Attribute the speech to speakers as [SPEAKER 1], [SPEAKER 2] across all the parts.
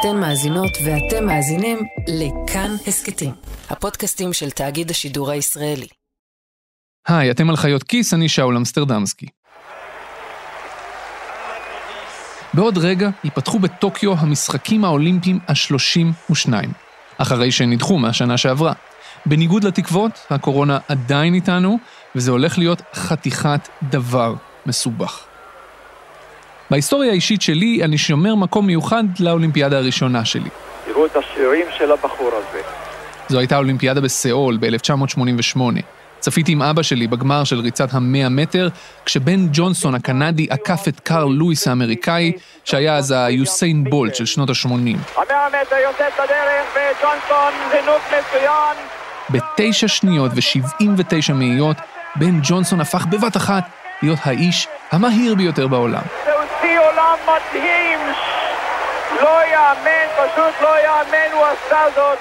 [SPEAKER 1] אתן מאזינות ואתם מאזינים לכאן הסכתים, הפודקאסטים של תאגיד השידור הישראלי.
[SPEAKER 2] היי, אתם על חיות כיס, אני שאול אמסטרדמסקי. בעוד רגע ייפתחו בטוקיו המשחקים האולימפיים ה-32, אחרי שנדחו מהשנה שעברה. בניגוד לתקוות, הקורונה עדיין איתנו, וזה הולך להיות חתיכת דבר מסובך. בהיסטוריה האישית שלי, אני שומר מקום מיוחד לאולימפיאדה הראשונה שלי.
[SPEAKER 3] תראו את השירים של הבחור הזה.
[SPEAKER 2] זו הייתה אולימפיאדה בסיאול ב-1988. צפיתי עם אבא שלי בגמר של ריצת המאה מטר, כשבן ג'ונסון הקנדי עקף את קארל לואיס האמריקאי, שהיה אז היוסיין בולט של שנות ה-80.
[SPEAKER 3] המאה מטר יוצאת לדרך, וג'ונסון זינוק מצוין.
[SPEAKER 2] בתשע שניות ו-79 מאיות, בן ג'ונסון הפך בבת אחת להיות האיש המהיר ביותר בעולם.
[SPEAKER 3] שיא עולם מדהים. לא יאמן, פשוט לא יאמן, הוא עשה זאת.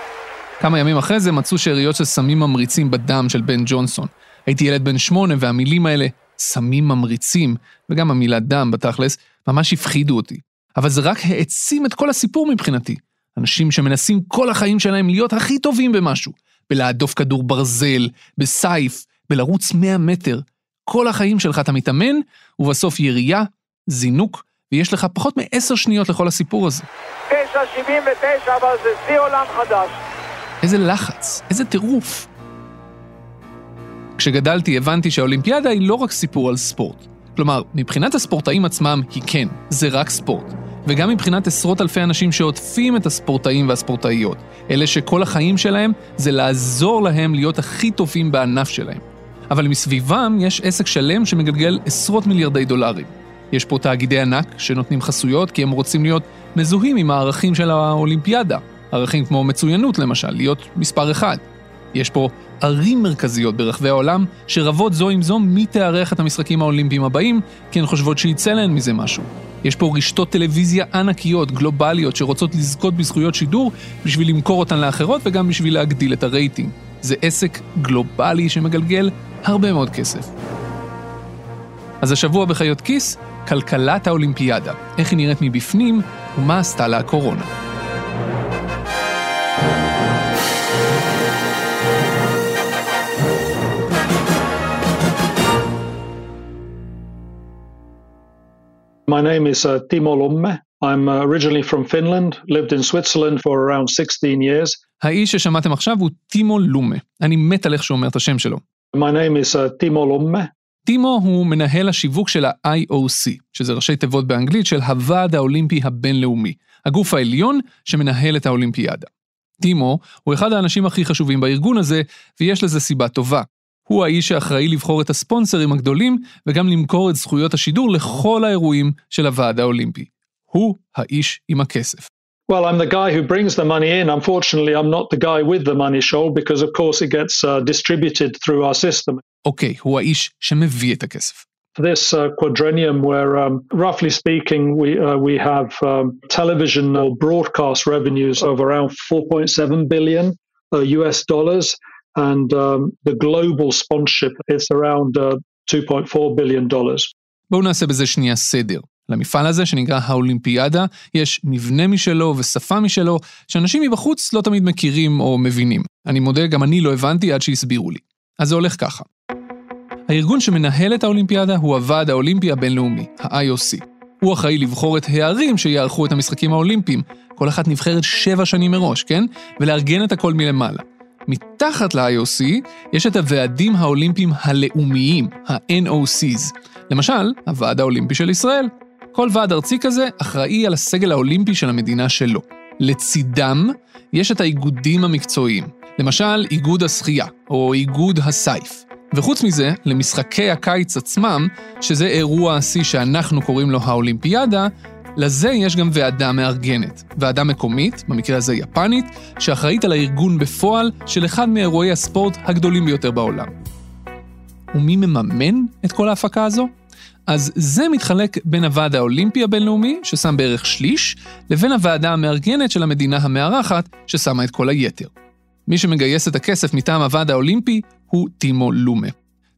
[SPEAKER 2] כמה ימים אחרי זה מצאו שאריות של סמים ממריצים בדם של בן ג'ונסון. הייתי ילד בן שמונה והמילים האלה, סמים ממריצים, וגם המילה דם בתכלס, ממש הפחידו אותי. אבל זה רק העצים את כל הסיפור מבחינתי. אנשים שמנסים כל החיים שלהם להיות הכי טובים במשהו. בלהדוף כדור ברזל, בסייף, בלרוץ 100 מטר. כל החיים שלך אתה מתאמן, ובסוף ירייה, זינוק, ויש לך פחות מעשר שניות לכל הסיפור הזה.
[SPEAKER 3] 9.79, אבל זה שיא עולם חדש.
[SPEAKER 2] איזה לחץ, איזה טירוף. כשגדלתי הבנתי שהאולימפיאדה היא לא רק סיפור על ספורט. כלומר, מבחינת הספורטאים עצמם היא כן, זה רק ספורט. וגם מבחינת עשרות אלפי אנשים שעוטפים את הספורטאים והספורטאיות. אלה שכל החיים שלהם זה לעזור להם להיות הכי טובים בענף שלהם. אבל מסביבם יש עסק שלם שמגלגל עשרות מיליארדי דולרים. יש פה תאגידי ענק שנותנים חסויות כי הם רוצים להיות מזוהים עם הערכים של האולימפיאדה. ערכים כמו מצוינות למשל, להיות מספר אחד. יש פה ערים מרכזיות ברחבי העולם שרבות זו עם זו מי תארח את המשחקים האולימפיים הבאים, כי הן חושבות שיצא להן מזה משהו. יש פה רשתות טלוויזיה ענקיות, גלובליות, שרוצות לזכות בזכויות שידור בשביל למכור אותן לאחרות וגם בשביל להגדיל את הרייטינג. זה עסק גלובלי שמגלגל הרבה מאוד כסף. אז השבוע בחיות כיס, כלכלת האולימפיאדה, איך היא נראית מבפנים ומה עשתה לה הקורונה.
[SPEAKER 4] My name is uh, Timo Lumme. I'm uh, originally from Finland, lived in Switzerland for around 16 years.
[SPEAKER 2] האיש ששמעתם עכשיו הוא טימו לומה. אני מת על איך שהוא אומר את השם שלו.
[SPEAKER 4] My name is uh, Timo Lumme.
[SPEAKER 2] טימו הוא מנהל השיווק של ה-IOC, שזה ראשי תיבות באנגלית של הוועד האולימפי הבינלאומי, הגוף העליון שמנהל את האולימפיאדה. טימו הוא אחד האנשים הכי חשובים בארגון הזה, ויש לזה סיבה טובה. הוא האיש שאחראי לבחור את הספונסרים הגדולים, וגם למכור את זכויות השידור לכל האירועים של הוועד האולימפי. הוא האיש עם הכסף.
[SPEAKER 4] Well, I'm the guy who brings the money in. Unfortunately, I'm not the guy with the money, Shoal, because of course it gets uh, distributed through our system.
[SPEAKER 2] אוקיי, הוא האיש שמביא את הכסף.
[SPEAKER 4] For this uh, quadrennium, where um, roughly speaking, we uh, we have um, television or broadcast revenues of around 4.7 billion uh, US dollars, and um, the global sponsorship is around uh, 2.4 billion dollars.
[SPEAKER 2] בואו נעשה בזה שנייה סדר. למפעל הזה, שנקרא האולימפיאדה, יש מבנה משלו ושפה משלו, שאנשים מבחוץ לא תמיד מכירים או מבינים. אני מודה, גם אני לא הבנתי עד שהסבירו לי. אז זה הולך ככה. הארגון שמנהל את האולימפיאדה הוא הוועד האולימפי הבינלאומי, ה-IOC. הוא אחראי לבחור את הערים שיערכו את המשחקים האולימפיים, כל אחת נבחרת שבע שנים מראש, כן? ולארגן את הכל מלמעלה. מתחת ל-IOC יש את הוועדים האולימפיים הלאומיים, ה-NOCs. למשל, הוועד האולימפי של ישראל. כל ועד ארצי כזה אחראי על הסגל האולימפי של המדינה שלו. לצידם יש את האיגודים המקצועיים, למשל איגוד השחייה או איגוד הסייף. וחוץ מזה, למשחקי הקיץ עצמם, שזה אירוע השיא שאנחנו קוראים לו האולימפיאדה, לזה יש גם ועדה מארגנת. ועדה מקומית, במקרה הזה יפנית, שאחראית על הארגון בפועל של אחד מאירועי הספורט הגדולים ביותר בעולם. ומי מממן את כל ההפקה הזו? אז זה מתחלק בין הוועד האולימפי הבינלאומי, ששם בערך שליש, לבין הוועדה המארגנת של המדינה המארחת, ששמה את כל היתר. מי שמגייס את הכסף מטעם הוועד האולימפי הוא טימו לומה.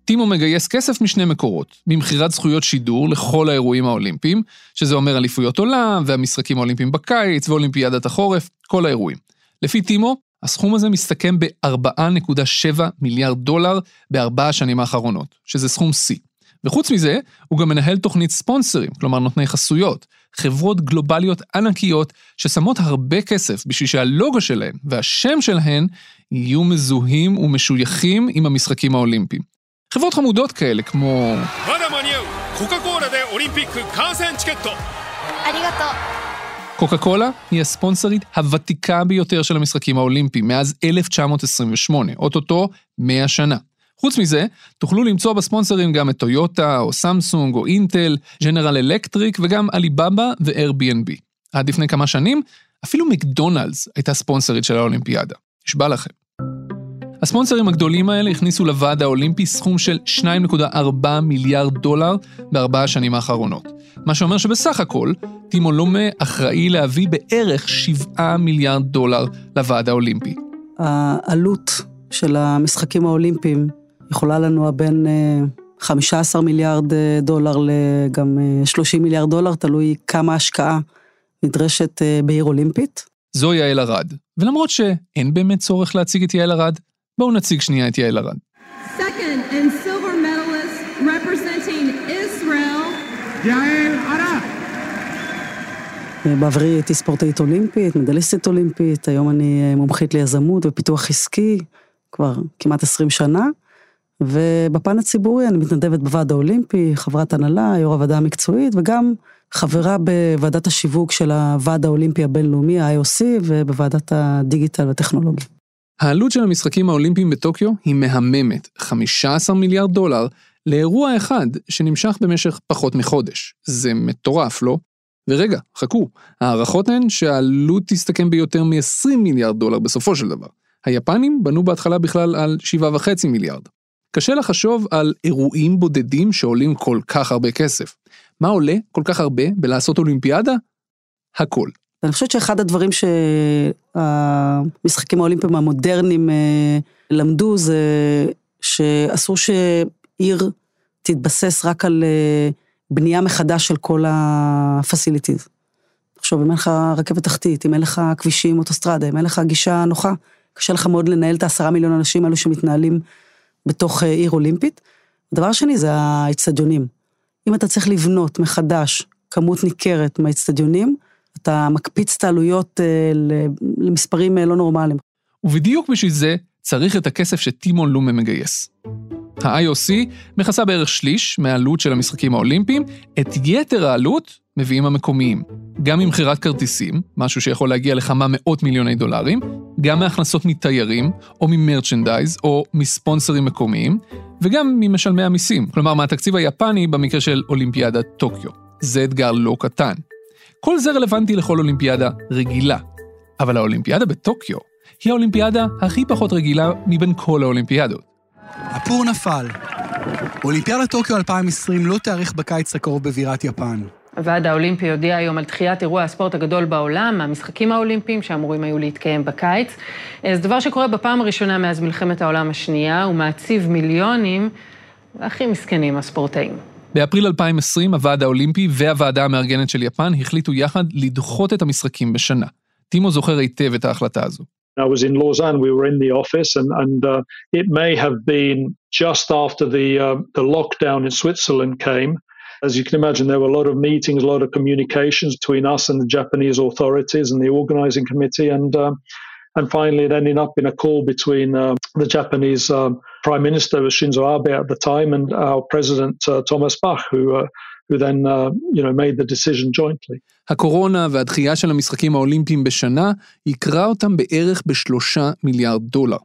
[SPEAKER 2] טימו מגייס כסף משני מקורות, ממכירת זכויות שידור לכל האירועים האולימפיים, שזה אומר אליפויות עולם, והמשחקים האולימפיים בקיץ, ואולימפיאדת החורף, כל האירועים. לפי טימו, הסכום הזה מסתכם ב-4.7 מיליארד דולר בארבע השנים האחרונות, שזה סכום שיא. וחוץ מזה, הוא גם מנהל תוכנית ספונסרים, כלומר נותני חסויות, חברות גלובליות ענקיות ששמות הרבה כסף בשביל שהלוגו שלהן והשם שלהן יהיו מזוהים ומשויכים עם המשחקים האולימפיים. חברות חמודות כאלה כמו... קוקה קולה היא הספונסרית הוותיקה ביותר של המשחקים האולימפיים מאז 1928, אוטוטו 100 שנה. חוץ מזה, תוכלו למצוא בספונסרים גם את טויוטה, או סמסונג, או אינטל, ג'נרל אלקטריק, וגם עליבאבא ו-Airbnb. עד לפני כמה שנים, אפילו מקדונלדס הייתה ספונסרית של האולימפיאדה. נשבע לכם. הספונסרים הגדולים האלה הכניסו לוועד האולימפי סכום של 2.4 מיליארד דולר בארבע השנים האחרונות. מה שאומר שבסך הכל, טימו לומה אחראי להביא בערך 7 מיליארד דולר לוועד האולימפי.
[SPEAKER 5] העלות של המשחקים האולימפיים יכולה לנוע בין 15 אה, מיליארד אה, דולר לגם 30 אה, מיליארד דולר, תלוי כמה השקעה נדרשת בעיר אולימפית.
[SPEAKER 2] זו יעל ארד, ולמרות שאין באמת צורך להציג את יעל ארד, בואו נציג שנייה את יעל ארד.
[SPEAKER 5] בעברי הייתי ספורטאית אולימפית, מדליסטית אולימפית, היום אני מומחית ליזמות ופיתוח עסקי, כבר כמעט 20 שנה. ובפן הציבורי אני מתנדבת בוועד האולימפי, חברת הנהלה, יו"ר הוועדה המקצועית, וגם חברה בוועדת השיווק של הוועד האולימפי הבינלאומי, ה-IOC, ובוועדת הדיגיטל והטכנולוגיה.
[SPEAKER 2] העלות של המשחקים האולימפיים בטוקיו היא מהממת, 15 מיליארד דולר, לאירוע אחד שנמשך במשך פחות מחודש. זה מטורף, לא? ורגע, חכו, ההערכות הן שהעלות תסתכם ביותר מ-20 מיליארד דולר בסופו של דבר. היפנים בנו בהתחלה בכלל על 7.5 מיליארד. קשה לחשוב על אירועים בודדים שעולים כל כך הרבה כסף. מה עולה כל כך הרבה בלעשות אולימפיאדה? הכל.
[SPEAKER 5] אני חושבת שאחד הדברים שהמשחקים האולימפיים המודרניים אה, למדו זה שאסור שעיר תתבסס רק על אה, בנייה מחדש של כל הפסיליטיז. תחשוב, אם אין לך רכבת תחתית, אם אין לך כבישים, אוטוסטרדה, אם אין לך גישה נוחה, קשה לך מאוד לנהל את העשרה מיליון אנשים האלו שמתנהלים בתוך אה, עיר אולימפית. הדבר השני זה האצטדיונים. אם אתה צריך לבנות מחדש כמות ניכרת מהאצטדיונים, אתה מקפיץ את העלויות אה, למספרים אה, לא נורמליים.
[SPEAKER 2] ובדיוק בשביל זה צריך את הכסף שטימון לומה מגייס. ה-IOC מכסה בערך שליש מהעלות של המשחקים האולימפיים, את יתר העלות מביאים המקומיים. גם ממכירת כרטיסים, משהו שיכול להגיע לכמה מאות מיליוני דולרים, גם מהכנסות מתיירים, או מ merchandise, או מספונסרים מקומיים, וגם ממשלמי המיסים, כלומר מהתקציב היפני במקרה של אולימפיאדת טוקיו. זה אתגר לא קטן. כל זה רלוונטי לכל אולימפיאדה רגילה, אבל האולימפיאדה בטוקיו היא האולימפיאדה הכי פחות רגילה מבין כל האולימפיאדות.
[SPEAKER 6] הפור נפל. אולימפיאדת טוקיו 2020 לא תיערך בקיץ הקרוב בבירת יפן.
[SPEAKER 7] הוועד האולימפי הודיע היום על דחיית אירוע הספורט הגדול בעולם, המשחקים האולימפיים שאמורים היו להתקיים בקיץ. זה דבר שקורה בפעם הראשונה מאז מלחמת העולם השנייה, ומעציב מיליונים, והכי מסכנים הספורטאים.
[SPEAKER 2] באפריל 2020 הוועד האולימפי והוועדה המארגנת של יפן החליטו יחד לדחות את המשחקים בשנה. טימו זוכר היטב את ההחלטה הזו.
[SPEAKER 4] I was in Lausanne. We were in the office, and and uh, it may have been just after the uh, the lockdown in Switzerland came. As you can imagine, there were a lot of meetings, a lot of communications between us and the Japanese authorities and the organizing committee, and um, and finally it ended up in a call between uh, the Japanese um, Prime Minister Shinzo Abe at the time and our President uh, Thomas Bach, who uh, who then uh, you know made the decision jointly.
[SPEAKER 2] הקורונה והדחייה של המשחקים האולימפיים בשנה יקרה אותם בערך בשלושה מיליארד דולר.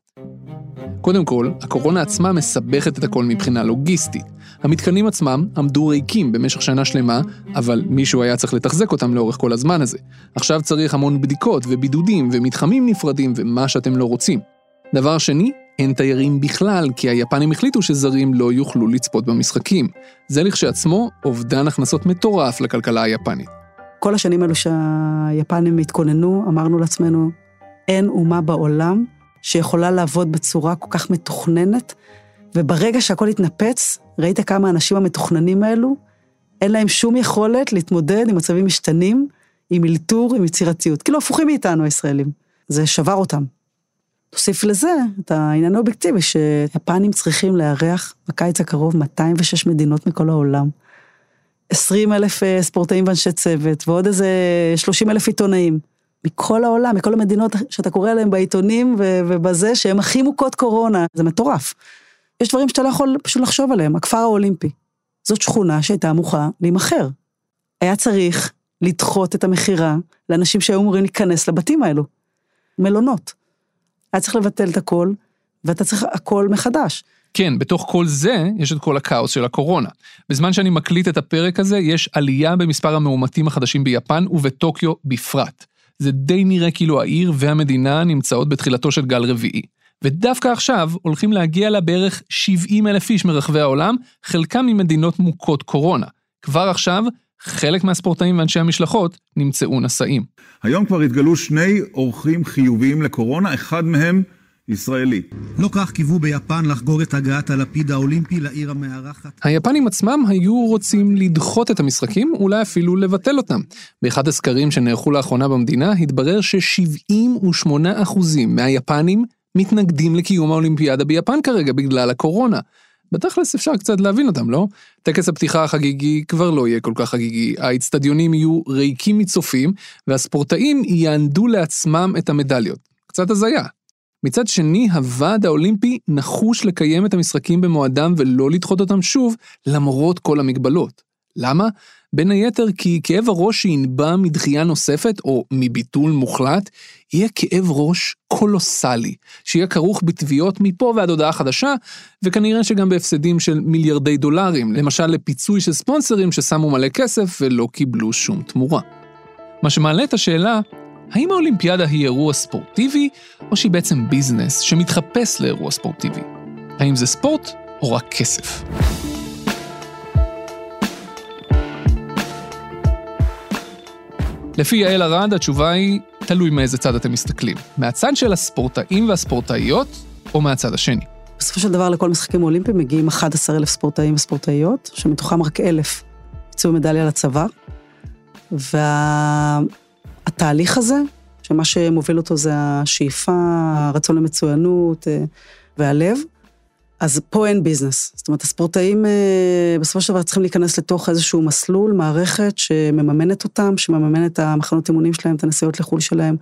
[SPEAKER 2] קודם כל, הקורונה עצמה מסבכת את הכל מבחינה לוגיסטית. המתקנים עצמם עמדו ריקים במשך שנה שלמה, אבל מישהו היה צריך לתחזק אותם לאורך כל הזמן הזה. עכשיו צריך המון בדיקות ובידודים ומתחמים נפרדים ומה שאתם לא רוצים. דבר שני, אין תיירים בכלל, כי היפנים החליטו שזרים לא יוכלו לצפות במשחקים. זה לכשעצמו אובדן הכנסות מטורף לכלכלה היפנית.
[SPEAKER 5] כל השנים האלו שהיפנים התכוננו, אמרנו לעצמנו, אין אומה בעולם שיכולה לעבוד בצורה כל כך מתוכננת וברגע שהכל התנפץ, ראית כמה האנשים המתוכננים האלו, אין להם שום יכולת להתמודד עם מצבים משתנים, עם אלתור, עם יצירתיות. כאילו הפוכים מאיתנו, הישראלים. זה שבר אותם. תוסיף לזה את העניין האובייקטיבי, שיפנים צריכים לארח בקיץ הקרוב 206 מדינות מכל העולם. 20 אלף אה, ספורטאים ואנשי צוות, ועוד איזה 30 אלף עיתונאים. מכל העולם, מכל המדינות שאתה קורא עליהן בעיתונים ובזה, שהן הכי מוכות קורונה. זה מטורף. יש דברים שאתה לא יכול פשוט לחשוב עליהם. הכפר האולימפי. זאת שכונה שהייתה אמוכה להימכר. היה צריך לדחות את המכירה לאנשים שהיו אמורים להיכנס לבתים האלו. מלונות. היה צריך לבטל את הכל, ואתה צריך הכל מחדש.
[SPEAKER 2] כן, בתוך כל זה יש את כל הכאוס של הקורונה. בזמן שאני מקליט את הפרק הזה, יש עלייה במספר המאומתים החדשים ביפן ובטוקיו בפרט. זה די נראה כאילו העיר והמדינה נמצאות בתחילתו של גל רביעי. ודווקא עכשיו הולכים להגיע לה בערך 70 אלף איש מרחבי העולם, חלקם ממדינות מוכות קורונה. כבר עכשיו, חלק מהספורטאים ואנשי המשלחות נמצאו נשאים.
[SPEAKER 8] היום כבר התגלו שני אורחים חיוביים לקורונה, אחד מהם ישראלי.
[SPEAKER 6] לא כך קיוו ביפן לחגוג את הגעת הלפיד האולימפי לעיר המארחת.
[SPEAKER 2] היפנים עצמם היו רוצים לדחות את המשחקים, אולי אפילו לבטל אותם. באחד הסקרים שנערכו לאחרונה במדינה, התברר ש-78% מהיפנים מתנגדים לקיום האולימפיאדה ביפן כרגע בגלל הקורונה. בתכלס אפשר קצת להבין אותם, לא? טקס הפתיחה החגיגי כבר לא יהיה כל כך חגיגי, האצטדיונים יהיו ריקים מצופים, והספורטאים יענדו לעצמם את המדליות. קצת הזיה. מצד שני, הוועד האולימפי נחוש לקיים את המשחקים במועדם ולא לדחות אותם שוב, למרות כל המגבלות. למה? בין היתר כי כאב הראש שינבע מדחייה נוספת, או מביטול מוחלט, יהיה כאב ראש קולוסלי, שיהיה כרוך בתביעות מפה ועד הודעה חדשה, וכנראה שגם בהפסדים של מיליארדי דולרים, למשל לפיצוי של ספונסרים ששמו מלא כסף ולא קיבלו שום תמורה. מה שמעלה את השאלה, האם האולימפיאדה היא אירוע ספורטיבי, או שהיא בעצם ביזנס שמתחפש לאירוע ספורטיבי? האם זה ספורט או רק כסף? לפי יעל ארד, התשובה היא, תלוי מאיזה צד אתם מסתכלים. מהצד של הספורטאים והספורטאיות, או מהצד השני.
[SPEAKER 5] בסופו של דבר לכל משחקים אולימפיים מגיעים 11,000 ספורטאים וספורטאיות, שמתוכם רק 1,000 יצאו מדליה לצבא. והתהליך הזה, שמה שמוביל אותו זה השאיפה, הרצון למצוינות אה, והלב, אז פה אין ביזנס. זאת אומרת, הספורטאים אה, בסופו של דבר צריכים להיכנס לתוך איזשהו מסלול, מערכת שמממנת אותם, שמממנת את המחנות אימונים שלהם, את הנסיעות לחו"ל שלהם,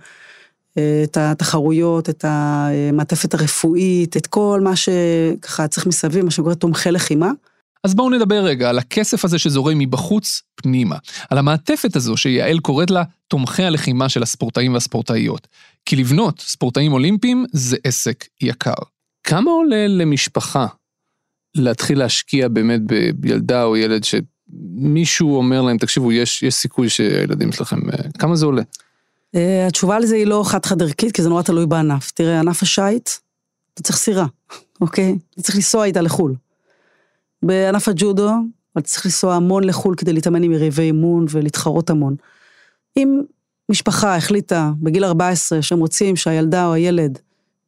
[SPEAKER 5] אה, את התחרויות, את המעטפת הרפואית, את כל מה שככה צריך מסביב, מה שקורה תומכי לחימה.
[SPEAKER 2] אז בואו נדבר רגע על הכסף הזה שזורם מבחוץ פנימה, על המעטפת הזו שיעל קוראת לה תומכי הלחימה של הספורטאים והספורטאיות. כי לבנות ספורטאים אולימפיים זה עסק יקר. כמה עולה למשפחה להתחיל להשקיע באמת בילדה או ילד שמישהו אומר להם, תקשיבו, יש, יש סיכוי שהילדים שלכם, אה, כמה זה עולה?
[SPEAKER 5] אה, התשובה לזה היא לא חד-חד ערכית, כי זה נורא תלוי בענף. תראה, ענף השיט, אתה צריך סירה, אוקיי? אתה צריך לנסוע איתה לחו"ל. בענף הג'ודו, אתה צריך לנסוע המון לחו"ל כדי להתאמן עם יריבי אימון ולהתחרות המון. אם משפחה החליטה בגיל 14 שהם רוצים שהילדה או הילד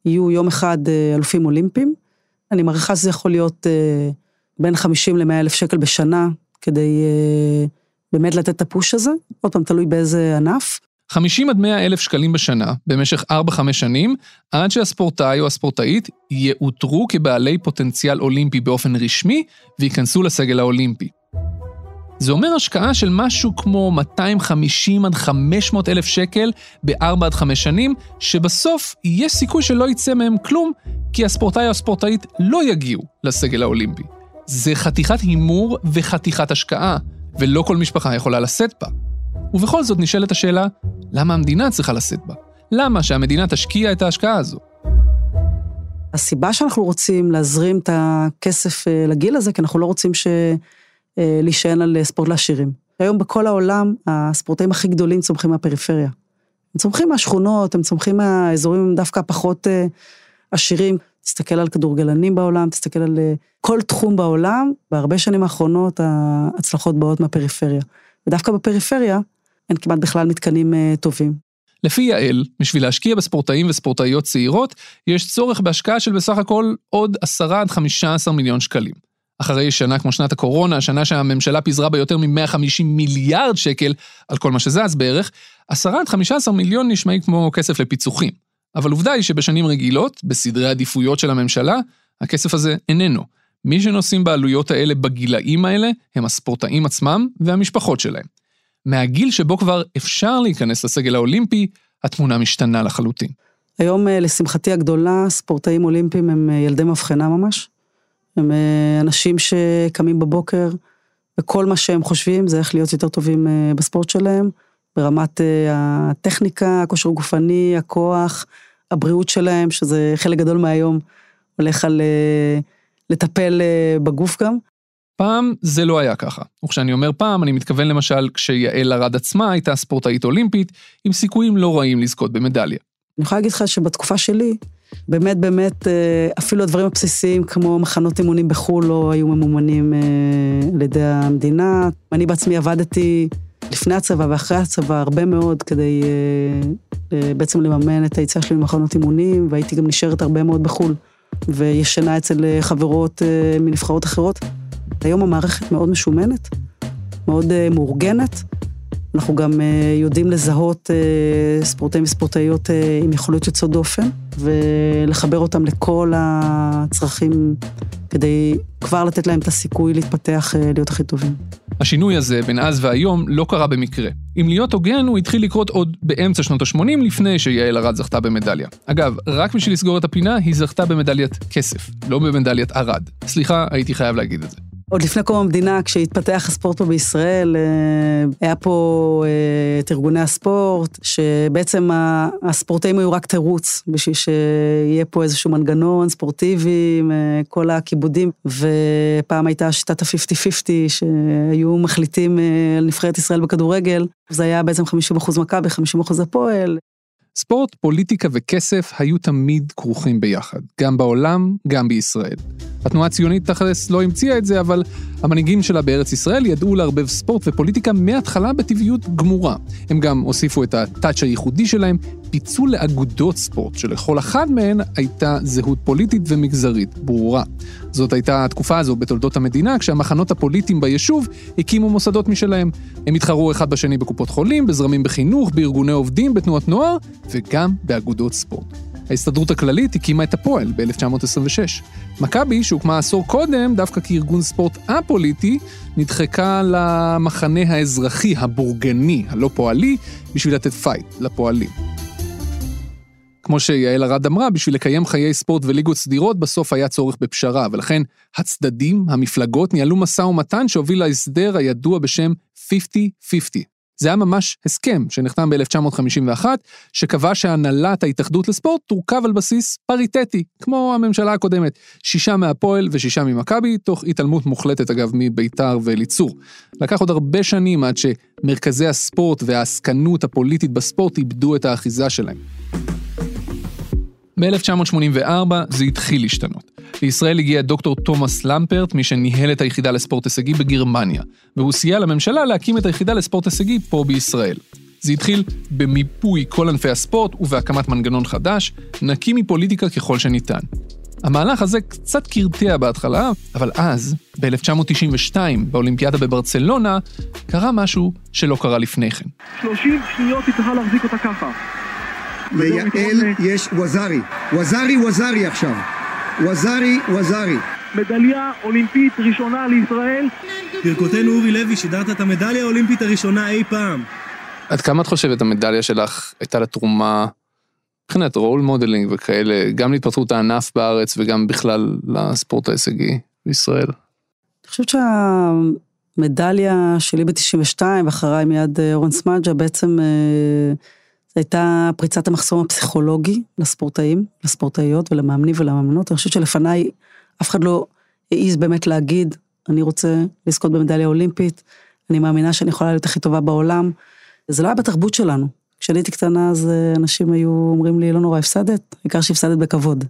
[SPEAKER 5] יהיו יום אחד אה, אלופים אולימפיים. אני מעריכה שזה יכול להיות אה, בין 50 ל-100 אלף שקל בשנה, כדי אה, באמת לתת את הפוש הזה. עוד פעם, תלוי באיזה ענף.
[SPEAKER 2] 50 עד 100 אלף שקלים בשנה, במשך 4-5 שנים, עד שהספורטאי או הספורטאית יאותרו כבעלי פוטנציאל אולימפי באופן רשמי, וייכנסו לסגל האולימפי. זה אומר השקעה של משהו כמו 250 עד 500 אלף שקל ב-4 עד 5 שנים, שבסוף יש סיכוי שלא יצא מהם כלום, כי הספורטאי או הספורטאית לא יגיעו לסגל האולימפי. זה חתיכת הימור וחתיכת השקעה, ולא כל משפחה יכולה לשאת בה. ובכל זאת נשאלת השאלה, למה המדינה צריכה לשאת בה? למה שהמדינה תשקיע את ההשקעה הזו?
[SPEAKER 5] הסיבה שאנחנו רוצים להזרים את הכסף אה, לגיל הזה, כי אנחנו לא רוצים ש... אה, להישען על אה, ספורט לעשירים. היום בכל העולם, הספורטאים הכי גדולים צומחים מהפריפריה. הם צומחים מהשכונות, הם צומחים מהאזורים דווקא פחות אה, עשירים. תסתכל על כדורגלנים בעולם, תסתכל על כל תחום בעולם, בהרבה שנים האחרונות ההצלחות באות מהפריפריה. ודווקא בפריפריה אין כמעט בכלל מתקנים טובים.
[SPEAKER 2] לפי יעל, בשביל להשקיע בספורטאים וספורטאיות צעירות, יש צורך בהשקעה של בסך הכל עוד 10 עד 15 מיליון שקלים. אחרי שנה כמו שנת הקורונה, שנה שהממשלה פיזרה בה יותר מ-150 מיליארד שקל על כל מה שזז בערך, 10 עד 15 מיליון נשמעים כמו כסף לפיצוחים. אבל עובדה היא שבשנים רגילות, בסדרי עדיפויות של הממשלה, הכסף הזה איננו. מי שנושאים בעלויות האלה בגילאים האלה, הם הספורטאים עצמם והמשפחות שלהם. מהגיל שבו כבר אפשר להיכנס לסגל האולימפי, התמונה משתנה לחלוטין.
[SPEAKER 5] היום, אה, לשמחתי הגדולה, ספורטאים אולימפיים הם אה, ילדי מבחנה ממש. הם אה, אנשים שקמים בבוקר, וכל מה שהם חושבים זה איך להיות יותר טובים בספורט שלהם, ברמת הטכניקה, הכושר הגופני, הכוח, הבריאות שלהם, שזה חלק גדול מהיום הולך על לטפל בגוף גם.
[SPEAKER 2] פעם זה לא היה ככה. וכשאני אומר פעם, אני מתכוון למשל כשיעל ארד עצמה הייתה ספורטאית אולימפית, עם סיכויים לא רעים לזכות במדליה.
[SPEAKER 5] אני יכולה להגיד לך שבתקופה שלי, באמת באמת, אה, אפילו הדברים הבסיסיים כמו מחנות אימונים בחו"ל לא היו ממומנים אה, על ידי המדינה. אני בעצמי עבדתי לפני הצבא ואחרי הצבא הרבה מאוד כדי אה, בעצם לממן את היציאה שלי ממחנות אימונים, והייתי גם נשארת הרבה מאוד בחו"ל, וישנה אצל חברות מנבחרות אחרות. היום המערכת מאוד משומנת, מאוד מאורגנת. אנחנו גם אה, יודעים לזהות אה, ספורטאים וספורטאיות עם יכולות יוצאות דופן, ולחבר אותם לכל הצרכים כדי כבר לתת להם את הסיכוי להתפתח, להיות הכי טובים.
[SPEAKER 2] השינוי הזה בין אז והיום לא קרה במקרה. אם להיות הוגן, הוא התחיל לקרות עוד באמצע שנות ה-80 לפני שיעל ארד זכתה במדליה. אגב, רק בשביל לסגור את הפינה, היא זכתה במדליית כסף, לא במדליית ארד. סליחה, הייתי חייב להגיד את זה.
[SPEAKER 5] עוד לפני קום המדינה, כשהתפתח הספורט פה בישראל, אה, היה פה אה, את ארגוני הספורט, שבעצם הספורטאים היו רק תירוץ, בשביל שיהיה פה איזשהו מנגנון ספורטיבי, אה, כל הכיבודים, ופעם הייתה שיטת ה-50-50, שהיו מחליטים על נבחרת ישראל בכדורגל, זה היה בעצם 50% מכבי, 50% הפועל.
[SPEAKER 2] ספורט, פוליטיקה וכסף היו תמיד כרוכים ביחד, גם בעולם, גם בישראל. התנועה הציונית תכלס לא המציאה את זה, אבל המנהיגים שלה בארץ ישראל ידעו לערבב ספורט ופוליטיקה מההתחלה בטבעיות גמורה. הם גם הוסיפו את הטאץ' הייחודי שלהם, פיצול לאגודות ספורט, שלכל אחת מהן הייתה זהות פוליטית ומגזרית ברורה. זאת הייתה התקופה הזו בתולדות המדינה, כשהמחנות הפוליטיים ביישוב הקימו מוסדות משלהם. הם התחרו אחד בשני בקופות חולים, בזרמים בחינוך, בארגוני עובדים, בתנועות נוער, וגם באגודות ספורט. ההסתדרות הכללית הקימה את הפועל ב-1926. מכבי, שהוקמה עשור קודם, דווקא כארגון ספורט א-פוליטי, נדחקה למחנה האזרחי, הבורגני, הלא פועלי, בשביל לתת fight לפועלים. כמו שיעל ארד אמרה, בשביל לקיים חיי ספורט וליגות סדירות, בסוף היה צורך בפשרה, ולכן הצדדים, המפלגות, ניהלו משא ומתן שהוביל להסדר הידוע בשם 50-50. זה היה ממש הסכם שנחתם ב-1951, שקבע שהנהלת ההתאחדות לספורט תורכב על בסיס פריטטי, כמו הממשלה הקודמת, שישה מהפועל ושישה ממכבי, תוך התעלמות מוחלטת אגב מביתר ואליצור. לקח עוד הרבה שנים עד שמרכזי הספורט והעסקנות הפוליטית בספורט איבדו את האחיזה שלהם. ב-1984 זה התחיל להשתנות. לישראל הגיע דוקטור תומאס למפרט, מי שניהל את היחידה לספורט הישגי בגרמניה, והוא סייע לממשלה להקים את היחידה לספורט הישגי פה בישראל. זה התחיל במיפוי כל ענפי הספורט ובהקמת מנגנון חדש, נקי מפוליטיקה ככל שניתן. המהלך הזה קצת קרטע בהתחלה, אבל אז, ב-1992, באולימפיאדה בברצלונה, קרה משהו שלא קרה לפני כן.
[SPEAKER 3] 30 שניות היא צריכה להחזיק אותה ככה.
[SPEAKER 9] ליעל יש ווזארי. ווזארי ווזארי עכשיו. ווזארי ווזארי.
[SPEAKER 3] מדליה אולימפית ראשונה לישראל.
[SPEAKER 10] ברכותינו אורי לוי, שידרת את המדליה האולימפית הראשונה אי פעם.
[SPEAKER 2] עד כמה את חושבת המדליה שלך הייתה לתרומה מבחינת role modeling וכאלה, גם להתפתחות הענף בארץ וגם בכלל לספורט ההישגי בישראל?
[SPEAKER 5] אני חושבת שהמדליה שלי ב-92, ואחריי מיד אה, אורן סמאג'ה, בעצם אה, הייתה פריצת המחסום הפסיכולוגי לספורטאים, לספורטאיות ולמאמנים ולמאמנות. אני חושבת שלפניי אף אחד לא העז באמת להגיד, אני רוצה לזכות במדליה אולימפית, אני מאמינה שאני יכולה להיות הכי טובה בעולם. זה לא היה בתרבות שלנו. כשאני הייתי קטנה אז אה, אנשים היו אומרים לי, לא נורא, הפסדת, העיקר שהפסדת בכבוד.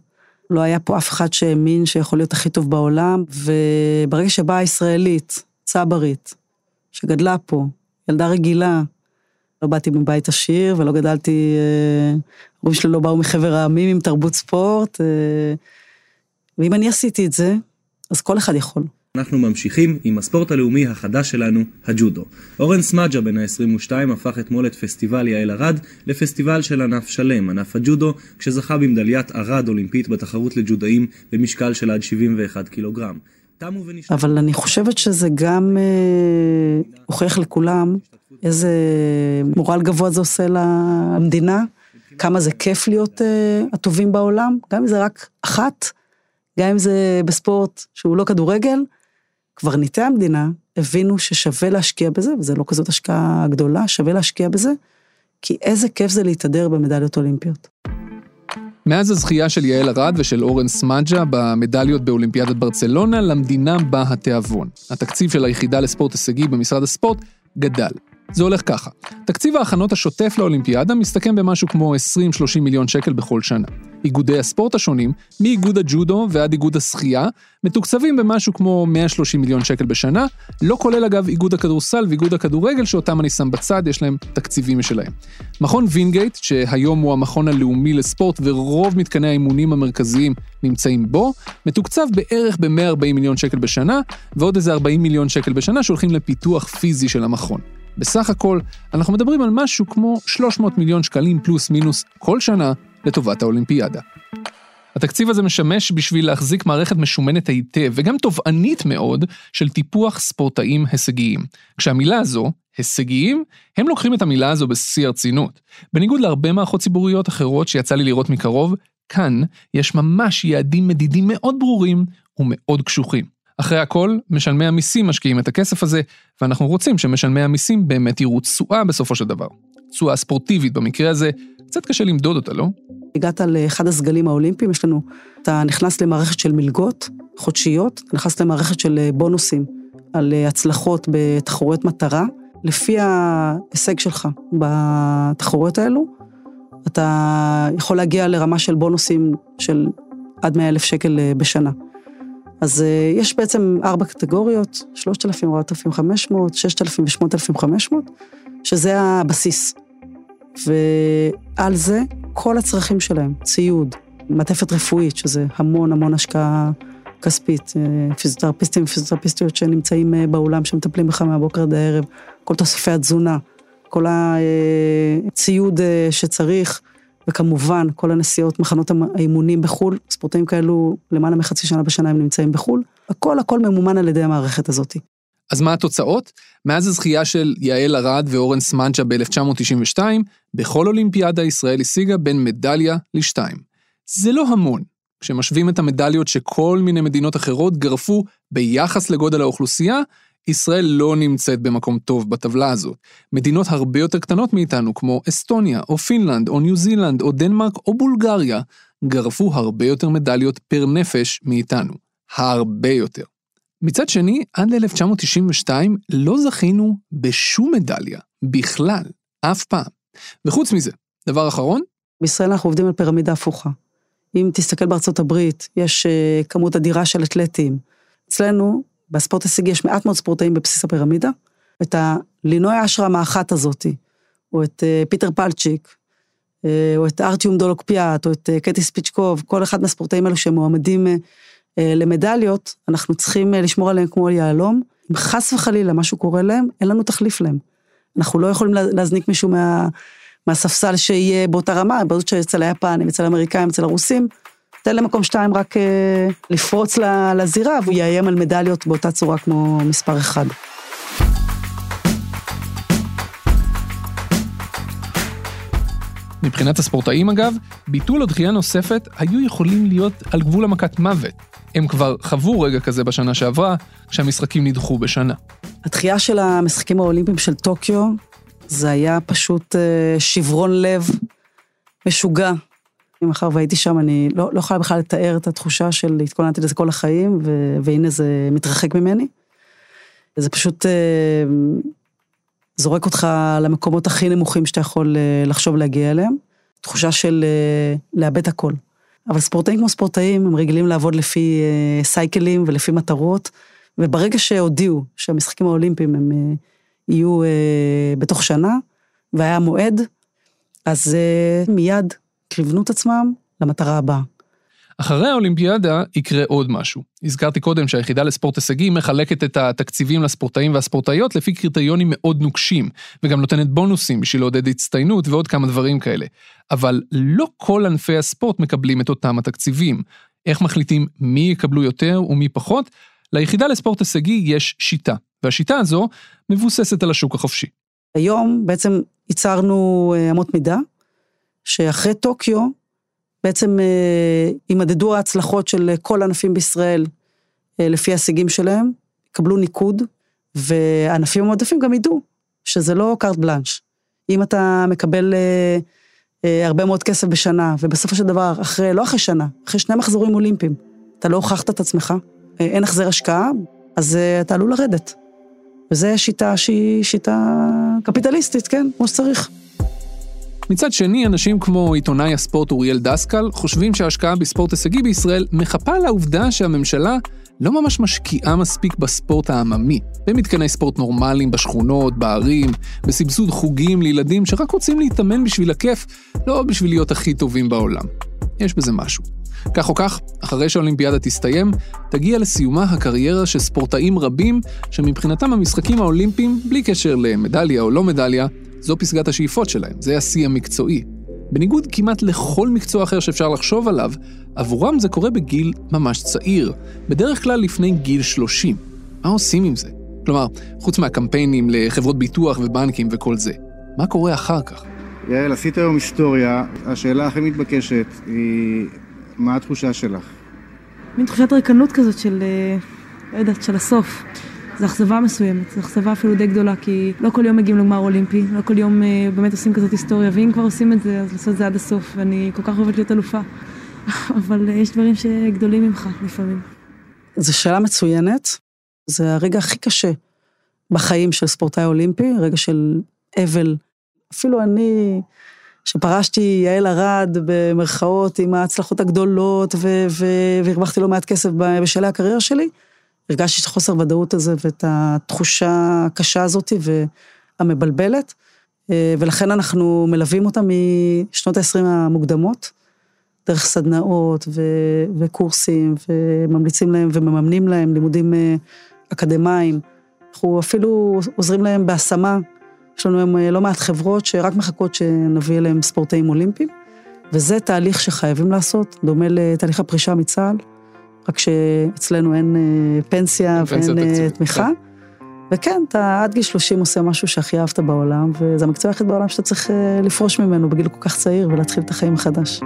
[SPEAKER 5] לא היה פה אף אחד שהאמין שיכול להיות הכי טוב בעולם, וברגע שבאה ישראלית, צברית, שגדלה פה, ילדה רגילה, לא באתי מבית עשיר ולא גדלתי, אה, ההורים שלי לא באו מחבר העמים עם תרבות ספורט, אה, ואם אני עשיתי את זה, אז כל אחד יכול.
[SPEAKER 11] אנחנו ממשיכים עם הספורט הלאומי החדש שלנו, הג'ודו. אורן סמג'ה בן ה-22 הפך אתמול את פסטיבל יעל ארד לפסטיבל של ענף שלם, ענף הג'ודו, כשזכה במדליית ארד אולימפית בתחרות לג'ודאים במשקל של עד 71 קילוגרם.
[SPEAKER 5] אבל אני חושבת שזה גם אה, הוכיח לכולם איזה מורל גבוה זה עושה למדינה, כמה זה כיף להיות אה, הטובים בעולם, גם אם זה רק אחת, גם אם זה בספורט שהוא לא כדורגל, קברניטי המדינה הבינו ששווה להשקיע בזה, וזה לא כזאת השקעה גדולה, שווה להשקיע בזה, כי איזה כיף זה להתהדר במדליות אולימפיות.
[SPEAKER 2] מאז הזכייה של יעל ארד ושל אורן סמג'ה במדליות באולימפיאדת ברצלונה, למדינה בא התיאבון. התקציב של היחידה לספורט הישגי במשרד הספורט גדל. זה הולך ככה, תקציב ההכנות השוטף לאולימפיאדה מסתכם במשהו כמו 20-30 מיליון שקל בכל שנה. איגודי הספורט השונים, מאיגוד הג'ודו ועד איגוד השחייה, מתוקצבים במשהו כמו 130 מיליון שקל בשנה, לא כולל אגב איגוד הכדורסל ואיגוד הכדורגל שאותם אני שם בצד, יש להם תקציבים משלהם. מכון וינגייט, שהיום הוא המכון הלאומי לספורט ורוב מתקני האימונים המרכזיים נמצאים בו, מתוקצב בערך ב-140 מיליון שקל בשנה, ועוד איזה 40 מיליון שקל בשנה שהולכים לפיתוח פיזי של המכון. בסך הכל, אנחנו מדברים על משהו כמו 300 מיליון שקלים פלוס מינוס כל שנה לטובת האולימפיאדה. התקציב הזה משמש בשביל להחזיק מערכת משומנת היטב וגם תובענית מאוד של טיפוח ספורטאים הישגיים. כשהמילה הזו, הישגיים, הם לוקחים את המילה הזו בשיא הרצינות. בניגוד להרבה מערכות ציבוריות אחרות שיצא לי לראות מקרוב, כאן יש ממש יעדים מדידים מאוד ברורים ומאוד קשוחים. אחרי הכל, משלמי המיסים משקיעים את הכסף הזה, ואנחנו רוצים שמשלמי המיסים באמת יראו תשואה בסופו של דבר. תשואה ספורטיבית במקרה הזה, קצת קשה למדוד אותה, לא?
[SPEAKER 5] הגעת לאחד הסגלים האולימפיים, יש לנו, אתה נכנס למערכת של מלגות חודשיות, נכנס למערכת של אה, בונוסים על אה, הצלחות בתחרויות מטרה. לפי ההישג שלך בתחרויות האלו, אתה יכול להגיע לרמה של בונוסים של עד 100 אלף שקל אה, בשנה. אז uh, יש בעצם ארבע קטגוריות, 3,000, 4,500, 6,000 ו-8,500, שזה הבסיס. ועל זה כל הצרכים שלהם, ציוד, מעטפת רפואית, שזה המון המון השקעה כספית, אה, פיזיותרפיסטים ופיזיותרפיסטיות שנמצאים אה, באולם, שמטפלים בך מהבוקר עד הערב, כל תוספי התזונה, כל הציוד שצריך. וכמובן, כל הנסיעות, מחנות האימונים בחו"ל, ספורטאים כאלו, למעלה מחצי שנה בשנה הם נמצאים בחו"ל, הכל הכל ממומן על ידי המערכת הזאת.
[SPEAKER 2] אז מה התוצאות? מאז הזכייה של יעל ארד ואורן סמדג'ה ב-1992, בכל אולימפיאדה ישראל השיגה בין מדליה לשתיים. זה לא המון. כשמשווים את המדליות שכל מיני מדינות אחרות גרפו ביחס לגודל האוכלוסייה, ישראל לא נמצאת במקום טוב בטבלה הזאת. מדינות הרבה יותר קטנות מאיתנו, כמו אסטוניה, או פינלנד, או ניו זילנד, או דנמרק, או בולגריה, גרפו הרבה יותר מדליות פר נפש מאיתנו. הרבה יותר. מצד שני, עד ל-1992 לא זכינו בשום מדליה, בכלל, אף פעם. וחוץ מזה, דבר אחרון?
[SPEAKER 5] בישראל אנחנו עובדים על פירמידה הפוכה. אם תסתכל בארצות הברית, יש uh, כמות אדירה של אתלטים. אצלנו, בספורט הישגי יש מעט מאוד ספורטאים בבסיס הפירמידה. את הלינוי אשרם האחת הזאתי, או את uh, פיטר פלצ'יק, uh, או את ארטיום דולוקפיאט, או את uh, קטי ספיצ'קוב, כל אחד מהספורטאים האלו שמועמדים למדליות, אנחנו צריכים לשמור עליהם כמו על יהלום. אם חס וחלילה משהו קורה להם, אין לנו תחליף להם. אנחנו לא יכולים להזניק מישהו מה, מהספסל שיהיה באותה רמה, בזאת שאצל היפנים, אצל האמריקאים, אצל הרוסים, תן למקום שתיים רק אה, לפרוץ לזירה, והוא יאיים על מדליות באותה צורה כמו מספר אחד.
[SPEAKER 2] מבחינת הספורטאים אגב, ביטול או דחייה נוספת היו יכולים להיות על גבול המכת מוות. הם כבר חוו רגע כזה בשנה שעברה, כשהמשחקים נדחו בשנה.
[SPEAKER 5] הדחייה של המשחקים האולימפיים של טוקיו, זה היה פשוט אה, שברון לב משוגע מאחר והייתי שם, אני לא, לא יכולה בכלל לתאר את התחושה של התכוננתי לזה כל החיים, ו, והנה זה מתרחק ממני. זה פשוט אה, זורק אותך למקומות הכי נמוכים שאתה יכול אה, לחשוב להגיע אליהם. תחושה של אה, לאבד הכל. אבל ספורטאים כמו ספורטאים, הם רגילים לעבוד לפי אה, סייקלים ולפי מטרות, וברגע שהודיעו שהמשחקים האולימפיים הם אה, יהיו אה, בתוך שנה, והיה מועד, אז uh, מיד כיוונו את עצמם למטרה הבאה.
[SPEAKER 2] אחרי האולימפיאדה יקרה עוד משהו. הזכרתי קודם שהיחידה לספורט הישגי מחלקת את התקציבים לספורטאים והספורטאיות לפי קריטריונים מאוד נוקשים, וגם נותנת בונוסים בשביל לעודד הצטיינות ועוד כמה דברים כאלה. אבל לא כל ענפי הספורט מקבלים את אותם התקציבים. איך מחליטים מי יקבלו יותר ומי פחות? ליחידה לספורט הישגי יש שיטה, והשיטה הזו מבוססת על השוק החופשי.
[SPEAKER 5] היום בעצם ייצרנו אה, אמות מידה, שאחרי טוקיו, בעצם אה, יימדדו ההצלחות של כל הענפים בישראל אה, לפי ההישגים שלהם, יקבלו ניקוד, והענפים המועדפים גם ידעו שזה לא קארט בלאנש. אם אתה מקבל אה, אה, הרבה מאוד כסף בשנה, ובסופו של דבר, אחרי, לא אחרי שנה, אחרי שני מחזורים אולימפיים, אתה לא הוכחת את עצמך, אה, אין החזר השקעה, אז אה, אתה עלול לרדת. וזו שיטה שהיא שיטה קפיטליסטית, כן, כמו שצריך.
[SPEAKER 2] מצד שני, אנשים כמו עיתונאי הספורט אוריאל דסקל חושבים שההשקעה בספורט הישגי בישראל מחפה לעובדה שהממשלה לא ממש משקיעה מספיק בספורט העממי, במתקני ספורט נורמליים בשכונות, בערים, בסבסוד חוגים לילדים שרק רוצים להתאמן בשביל הכיף, לא בשביל להיות הכי טובים בעולם. יש בזה משהו. כך או כך, אחרי שהאולימפיאדה תסתיים, תגיע לסיומה הקריירה של ספורטאים רבים, שמבחינתם המשחקים האולימפיים, בלי קשר למדליה או לא מדליה, זו פסגת השאיפות שלהם, זה השיא המקצועי. בניגוד כמעט לכל מקצוע אחר שאפשר לחשוב עליו, עבורם זה קורה בגיל ממש צעיר, בדרך כלל לפני גיל 30. מה עושים עם זה? כלומר, חוץ מהקמפיינים לחברות ביטוח ובנקים וכל זה, מה קורה אחר כך?
[SPEAKER 12] יעל, עשית היום היסטוריה, השאלה הכי מתבקשת היא, מה התחושה שלך?
[SPEAKER 13] מין תחושת ריקנות כזאת של, אה, לא יודעת, של הסוף. זו אכזבה מסוימת, זו אכזבה אפילו די גדולה, כי לא כל יום מגיעים לגמר אולימפי, לא כל יום אה, באמת עושים כזאת היסטוריה, ואם כבר עושים את זה, אז לעשות את זה עד הסוף, ואני כל כך אוהבת להיות אלופה. אבל אה, יש דברים שגדולים ממך לפעמים.
[SPEAKER 5] זו שאלה מצוינת, זה הרגע הכי קשה בחיים של ספורטאי אולימפי, רגע של אבל. אפילו אני, שפרשתי יעל ארד במרכאות עם ההצלחות הגדולות, והרווחתי לא מעט כסף בשלהי הקריירה שלי, הרגשתי את החוסר ודאות הזה ואת התחושה הקשה הזאת והמבלבלת, אה, ולכן אנחנו מלווים אותה משנות ה-20 המוקדמות, דרך סדנאות ו- וקורסים, וממליצים להם ומממנים להם לימודים אה, אקדמיים. אנחנו אפילו עוזרים להם בהשמה. יש לנו היום אה, לא מעט חברות שרק מחכות שנביא אליהם ספורטאים אולימפיים, וזה תהליך שחייבים לעשות, דומה לתהליך הפרישה מצה"ל. רק שאצלנו אין אה, פנסיה ואין אה, תמיכה. כן. וכן, אתה עד גיל 30 עושה משהו שהכי אהבת בעולם, וזה המקצוע היחיד בעולם שאתה צריך אה, לפרוש ממנו בגיל כל כך צעיר ולהתחיל את החיים מחדש.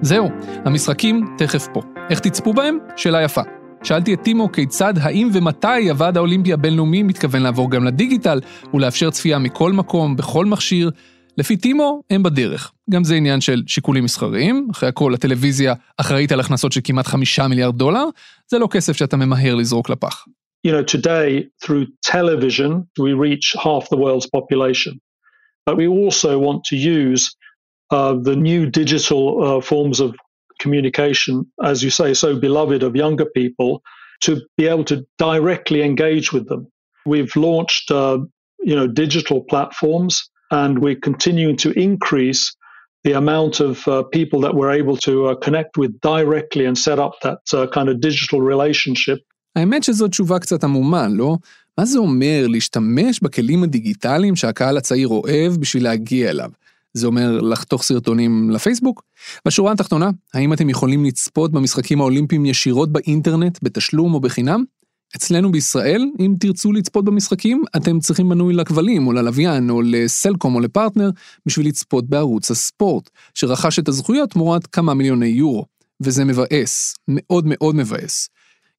[SPEAKER 2] זהו, המשחקים תכף פה. איך תצפו בהם? שאלה יפה. שאלתי את טימו כיצד, האם ומתי הוועד האולימפי הבינלאומי מתכוון לעבור גם לדיגיטל ולאפשר צפייה מכל מקום, בכל מכשיר, לפי טימו, הם בדרך. גם זה עניין של שיקולים מסחריים, אחרי הכל הטלוויזיה אחראית על הכנסות של כמעט חמישה מיליארד דולר, זה לא כסף שאתה ממהר לזרוק לפח.
[SPEAKER 4] You know, today, through television, we reach half the world's population. But we also want to use uh, the new digital uh, forms of communication, as you say, so beloved of younger people, to be able to directly engage with them. We've launched, uh, you know, digital platforms and we're continuing to increase the amount of uh, people that we're able to uh, connect with directly and set up that uh, kind of digital relationship.
[SPEAKER 2] האמת שזו תשובה קצת עמומה, לא? מה זה אומר להשתמש בכלים הדיגיטליים שהקהל הצעיר אוהב בשביל להגיע אליו? זה אומר לחתוך סרטונים לפייסבוק? בשורה התחתונה, האם אתם יכולים לצפות במשחקים האולימפיים ישירות באינטרנט, בתשלום או בחינם? אצלנו בישראל, אם תרצו לצפות במשחקים, אתם צריכים מנוי לכבלים, או ללוויין, או לסלקום, או לפרטנר, בשביל לצפות בערוץ הספורט, שרכש את הזכויות תמורת כמה מיליוני יורו. וזה מבאס, מאוד מאוד מבאס.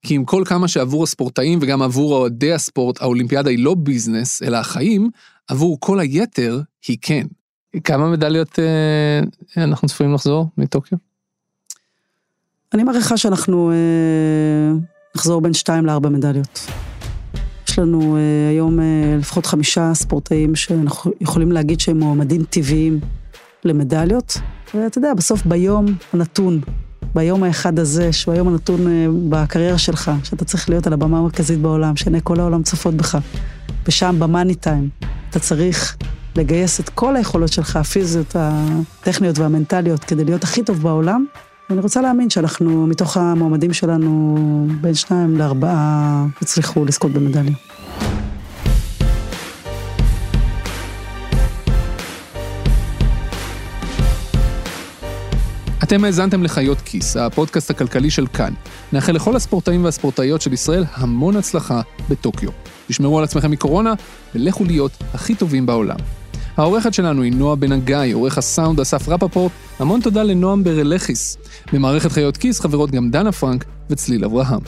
[SPEAKER 2] כי עם כל כמה שעבור הספורטאים וגם עבור אוהדי הספורט, האולימפיאדה היא לא ביזנס, אלא החיים, עבור כל היתר היא כן. כמה מדליות אה, אנחנו צפויים לחזור מטוקיו?
[SPEAKER 5] אני מעריכה שאנחנו... אה... נחזור בין שתיים לארבע מדליות. יש לנו uh, היום uh, לפחות חמישה ספורטאים שאנחנו יכולים להגיד שהם מועמדים טבעיים למדליות, ואתה יודע, בסוף ביום הנתון ביום האחד הזה, שהוא היום הנתון אה, בקריירה שלך, שאתה צריך להיות על הבמה המרכזית בעולם, שעיני כל העולם צופות בך, ושם במאני טיים, אתה צריך לגייס את כל היכולות שלך, הפיזיות, הטכניות והמנטליות, כדי להיות הכי טוב בעולם. ואני רוצה להאמין שאנחנו, מתוך המועמדים שלנו, בין שניים לארבעה, הצליחו לזכות במדליה.
[SPEAKER 2] אתם האזנתם לחיות כיס, הפודקאסט הכלכלי של כאן. נאחל לכל הספורטאים והספורטאיות של ישראל המון הצלחה בטוקיו. תשמרו על עצמכם מקורונה, ולכו להיות הכי טובים בעולם. העורכת שלנו היא נועה בן הגיא, עורך הסאונד אסף רפפורט, המון תודה לנועם ברלכיס. במערכת חיות כיס חברות גם דנה פרנק וצליל אברהם.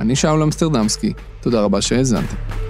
[SPEAKER 2] אני שאול אמסטרדמסקי, תודה רבה שהאזנתם.